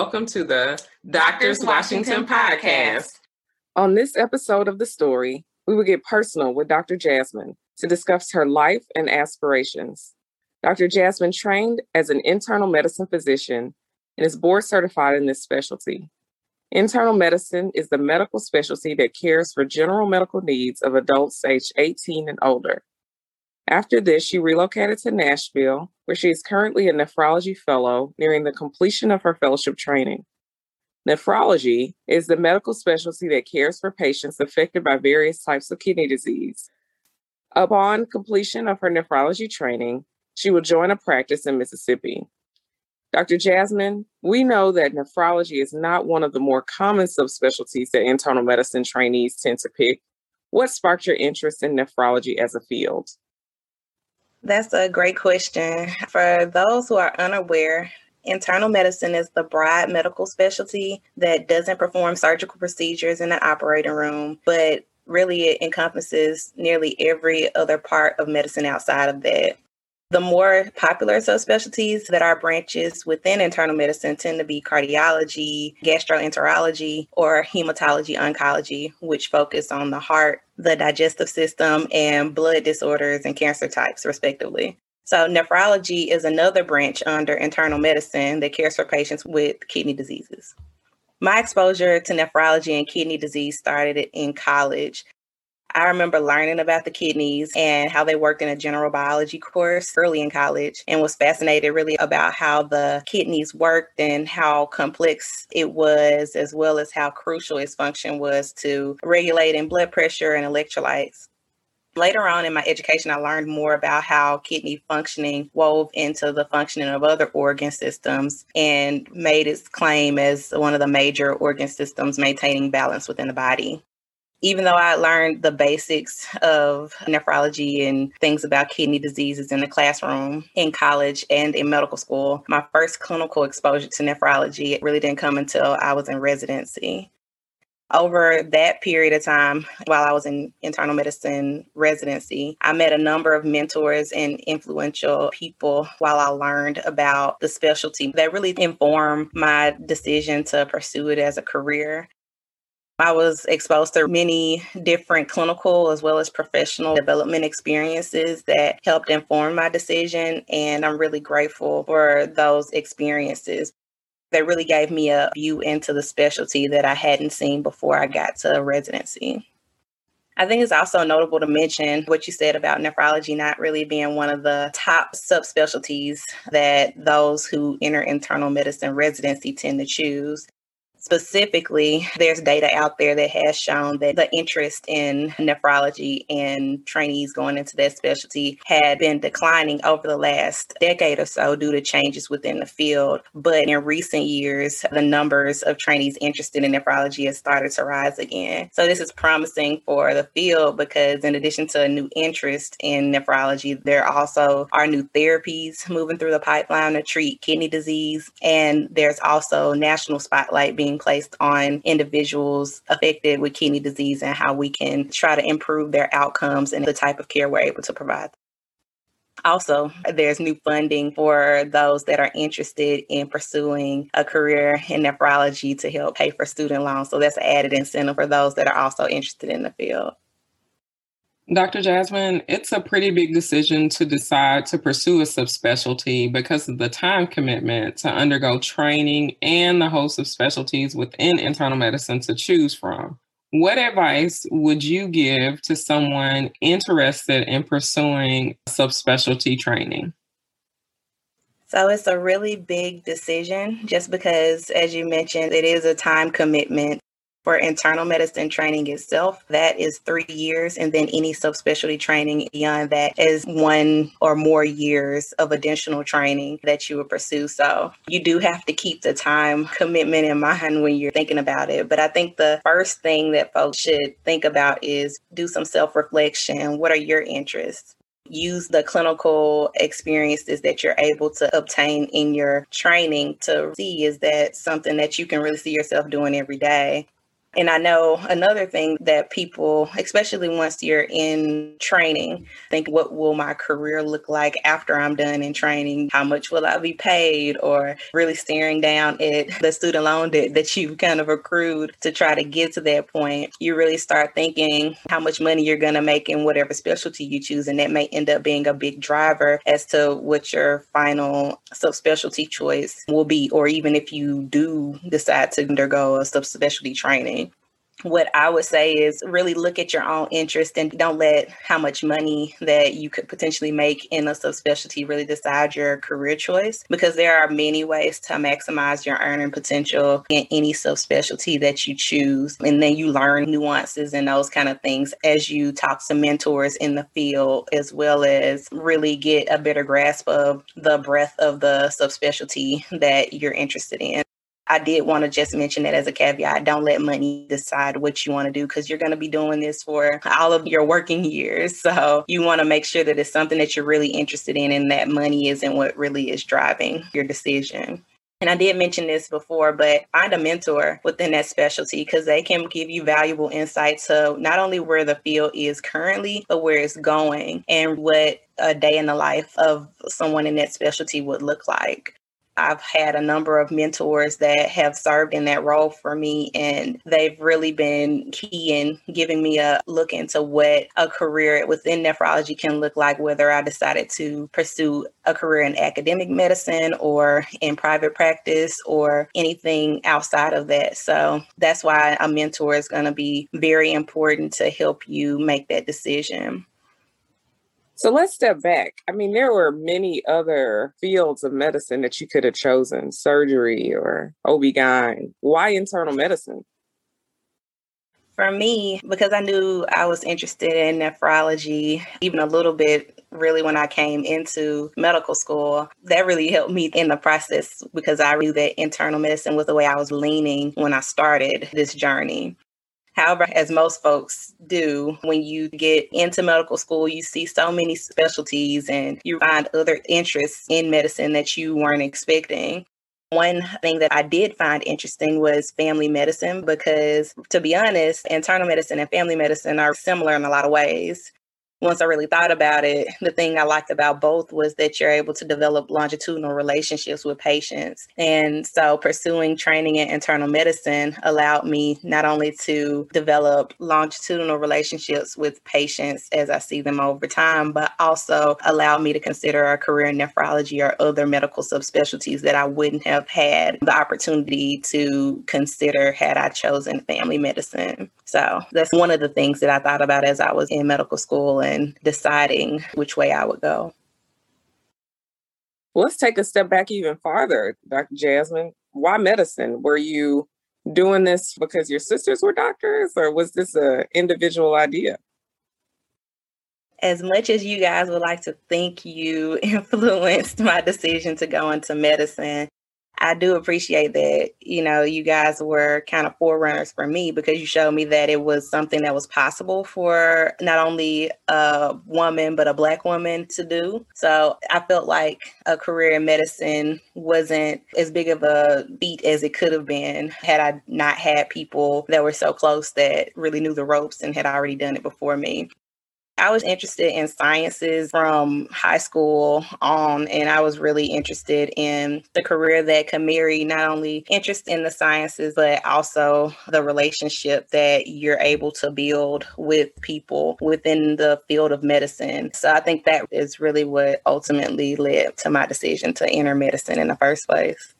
welcome to the Doctors Washington podcast. On this episode of The Story, we will get personal with Dr. Jasmine to discuss her life and aspirations. Dr. Jasmine trained as an internal medicine physician and is board certified in this specialty. Internal medicine is the medical specialty that cares for general medical needs of adults aged 18 and older. After this, she relocated to Nashville, where she is currently a nephrology fellow nearing the completion of her fellowship training. Nephrology is the medical specialty that cares for patients affected by various types of kidney disease. Upon completion of her nephrology training, she will join a practice in Mississippi. Dr. Jasmine, we know that nephrology is not one of the more common subspecialties that internal medicine trainees tend to pick. What sparked your interest in nephrology as a field? That's a great question. For those who are unaware, internal medicine is the broad medical specialty that doesn't perform surgical procedures in the operating room, but really it encompasses nearly every other part of medicine outside of that. The more popular subspecialties that are branches within internal medicine tend to be cardiology, gastroenterology, or hematology oncology, which focus on the heart, the digestive system, and blood disorders and cancer types, respectively. So, nephrology is another branch under internal medicine that cares for patients with kidney diseases. My exposure to nephrology and kidney disease started in college I remember learning about the kidneys and how they worked in a general biology course early in college and was fascinated really about how the kidneys worked and how complex it was, as well as how crucial its function was to regulating blood pressure and electrolytes. Later on in my education, I learned more about how kidney functioning wove into the functioning of other organ systems and made its claim as one of the major organ systems maintaining balance within the body even though I learned the basics of nephrology and things about kidney diseases in the classroom in college and in medical school, my first clinical exposure to nephrology it really didn't come until I was in residency. Over that period of time, while I was in internal medicine residency, I met a number of mentors and influential people while I learned about the specialty that really informed my decision to pursue it as a career. I was exposed to many different clinical as well as professional development experiences that helped inform my decision. And I'm really grateful for those experiences. That really gave me a view into the specialty that I hadn't seen before I got to residency. I think it's also notable to mention what you said about nephrology not really being one of the top subspecialties that those who enter internal medicine residency tend to choose. Specifically, there's data out there that has shown that the interest in nephrology and trainees going into that specialty had been declining over the last decade or so due to changes within the field. But in recent years, the numbers of trainees interested in nephrology has started to rise again. So this is promising for the field because in addition to a new interest in nephrology, there also are new therapies moving through the pipeline to treat kidney disease. And there's also national spotlight being being placed on individuals affected with kidney disease and how we can try to improve their outcomes and the type of care we're able to provide. Also, there's new funding for those that are interested in pursuing a career in nephrology to help pay for student loans. So that's an added incentive for those that are also interested in the field. Dr. Jasmine, it's a pretty big decision to decide to pursue a subspecialty because of the time commitment to undergo training and the host of specialties within internal medicine to choose from. What advice would you give to someone interested in pursuing subspecialty training? So it's a really big decision just because, as you mentioned, it is a time commitment for internal medicine training itself, that is three years. And then any subspecialty training beyond that is one or more years of additional training that you would pursue. So you do have to keep the time commitment in mind when you're thinking about it. But I think the first thing that folks should think about is do some self reflection. What are your interests? use the clinical experiences that you're able to obtain in your training to see is that something that you can really see yourself doing every day And I know another thing that people, especially once you're in training, think, what will my career look like after I'm done in training? How much will I be paid? Or really staring down at the student loan debt that you've kind of accrued to try to get to that point. You really start thinking how much money you're going to make in whatever specialty you choose. And that may end up being a big driver as to what your final subspecialty choice will be, or even if you do decide to undergo a subspecialty training what I would say is really look at your own interest and don't let how much money that you could potentially make in a subspecialty really decide your career choice because there are many ways to maximize your earning potential in any subspecialty that you choose. And then you learn nuances and those kind of things as you talk to mentors in the field, as well as really get a better grasp of the breadth of the subspecialty that you're interested in. I did want to just mention that as a caveat. Don't let money decide what you want to do because you're going to be doing this for all of your working years. So you want to make sure that it's something that you're really interested in and that money isn't what really is driving your decision. And I did mention this before, but find a mentor within that specialty because they can give you valuable insights to not only where the field is currently, but where it's going and what a day in the life of someone in that specialty would look like. I've had a number of mentors that have served in that role for me, and they've really been key in giving me a look into what a career within nephrology can look like, whether I decided to pursue a career in academic medicine or in private practice or anything outside of that. So that's why a mentor is going to be very important to help you make that decision. So let's step back. I mean, there were many other fields of medicine that you could have chosen surgery or OB-GYN. Why internal medicine? For me, because I knew I was interested in nephrology, even a little bit really when I came into medical school, that really helped me in the process because I knew that internal medicine was the way I was leaning when I started this journey. However, as most folks do, when you get into medical school, you see so many specialties and you find other interests in medicine that you weren't expecting. One thing that I did find interesting was family medicine because, to be honest, internal medicine and family medicine are similar in a lot of ways once I really thought about it, the thing I liked about both was that you're able to develop longitudinal relationships with patients. And so pursuing training in internal medicine allowed me not only to develop longitudinal relationships with patients as I see them over time, but also allowed me to consider a career in nephrology or other medical subspecialties that I wouldn't have had the opportunity to consider had I chosen family medicine. So that's one of the things that I thought about as I was in medical school and deciding which way I would go. Let's take a step back even farther, Dr. Jasmine. Why medicine? Were you doing this because your sisters were doctors, or was this an individual idea? As much as you guys would like to think you influenced my decision to go into medicine, I do appreciate that, you know, you guys were kind of forerunners for me because you showed me that it was something that was possible for not only a woman, but a Black woman to do. So I felt like a career in medicine wasn't as big of a beat as it could have been had I not had people that were so close that really knew the ropes and had already done it before me. I was interested in sciences from high school on, and I was really interested in the career that can marry not only interest in the sciences, but also the relationship that you're able to build with people within the field of medicine. So I think that is really what ultimately led to my decision to enter medicine in the first place.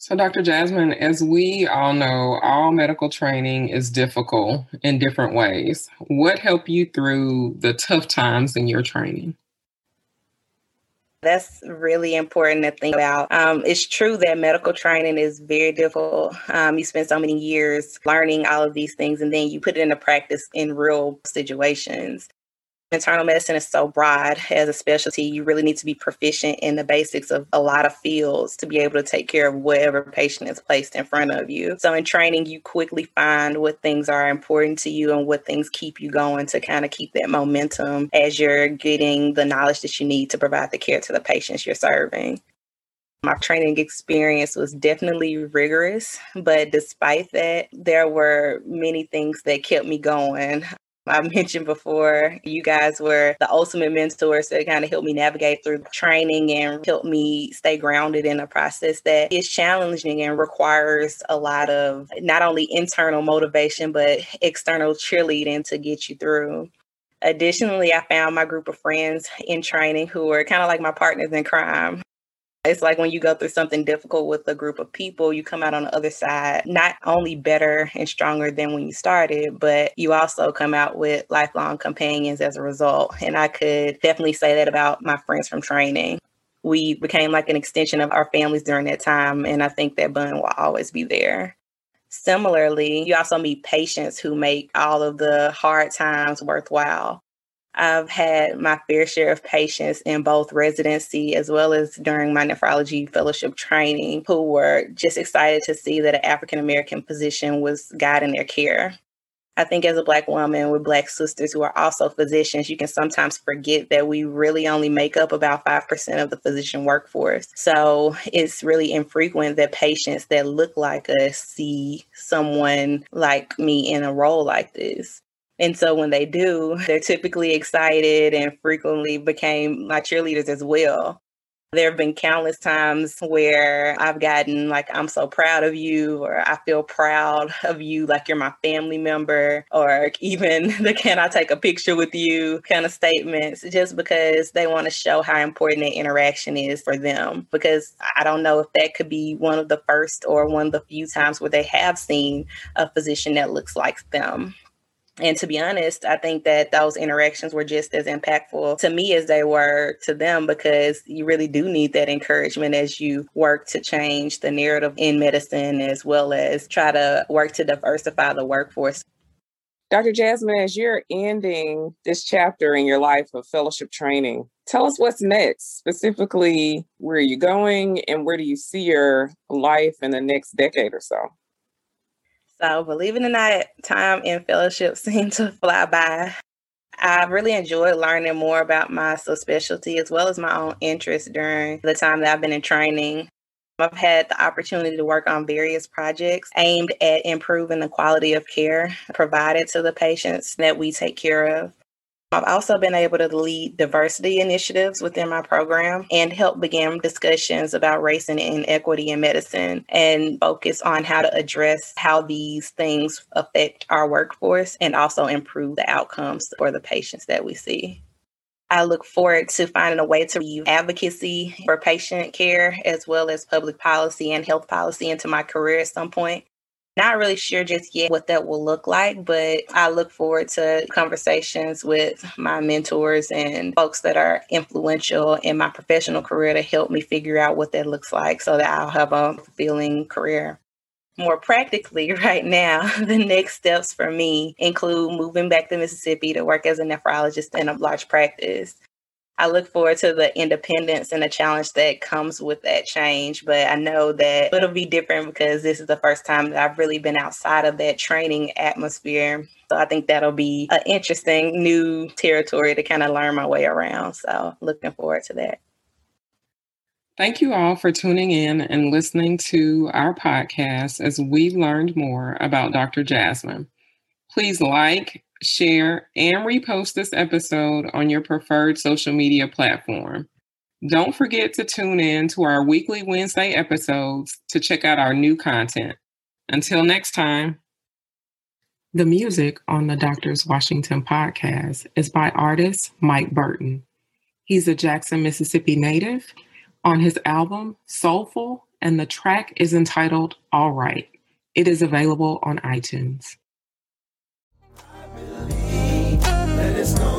So, Dr. Jasmine, as we all know, all medical training is difficult in different ways. What helped you through the tough times in your training? That's really important to think about. Um, it's true that medical training is very difficult. Um, you spend so many years learning all of these things, and then you put it into practice in real situations. Internal medicine is so broad as a specialty. You really need to be proficient in the basics of a lot of fields to be able to take care of whatever patient is placed in front of you. So, in training, you quickly find what things are important to you and what things keep you going to kind of keep that momentum as you're getting the knowledge that you need to provide the care to the patients you're serving. My training experience was definitely rigorous, but despite that, there were many things that kept me going. I mentioned before, you guys were the ultimate mentors that kind of helped me navigate through training and helped me stay grounded in a process that is challenging and requires a lot of not only internal motivation, but external cheerleading to get you through. Additionally, I found my group of friends in training who were kind of like my partners in crime. It's like when you go through something difficult with a group of people, you come out on the other side not only better and stronger than when you started, but you also come out with lifelong companions as a result. And I could definitely say that about my friends from training. We became like an extension of our families during that time. And I think that bond will always be there. Similarly, you also meet patients who make all of the hard times worthwhile. I've had my fair share of patients in both residency as well as during my nephrology fellowship training who were just excited to see that an African American physician was guiding their care. I think as a Black woman with Black sisters who are also physicians, you can sometimes forget that we really only make up about 5% of the physician workforce. So it's really infrequent that patients that look like us see someone like me in a role like this. And so when they do, they're typically excited and frequently became my cheerleaders as well. There have been countless times where I've gotten like, I'm so proud of you, or I feel proud of you, like you're my family member, or even the can I take a picture with you kind of statements, just because they want to show how important that interaction is for them. Because I don't know if that could be one of the first or one of the few times where they have seen a physician that looks like them. And to be honest, I think that those interactions were just as impactful to me as they were to them because you really do need that encouragement as you work to change the narrative in medicine as well as try to work to diversify the workforce. Dr. Jasmine, as you're ending this chapter in your life of fellowship training, tell us what's next. Specifically, where are you going and where do you see your life in the next decade or so? So, believe it or not, time in fellowship seemed to fly by. I really enjoyed learning more about my subspecialty as well as my own interests during the time that I've been in training. I've had the opportunity to work on various projects aimed at improving the quality of care provided to the patients that we take care of. I've also been able to lead diversity initiatives within my program and help begin discussions about race and inequity in medicine and focus on how to address how these things affect our workforce and also improve the outcomes for the patients that we see. I look forward to finding a way to use advocacy for patient care as well as public policy and health policy into my career at some point. Not really sure just yet what that will look like, but I look forward to conversations with my mentors and folks that are influential in my professional career to help me figure out what that looks like so that I'll have a fulfilling career more practically right now, the next steps for me include moving back to Mississippi to work as a nephrologist in a large practice. I look forward to the independence and the challenge that comes with that change. But I know that it'll be different because this is the first time that I've really been outside of that training atmosphere. So I think that'll be an interesting new territory to kind of learn my way around. So looking forward to that. Thank you all for tuning in and listening to our podcast as we learned more about Dr. Jasmine. Please like, share, and repost this episode on your preferred social media platform. Don't forget to tune in to our weekly Wednesday episodes to check out our new content. Until next time. The music on the Doctors Washington podcast is by artist Mike Burton. He's a Jackson, Mississippi native on his album Soulful, and the track is entitled All Right. It is available on iTunes. it's no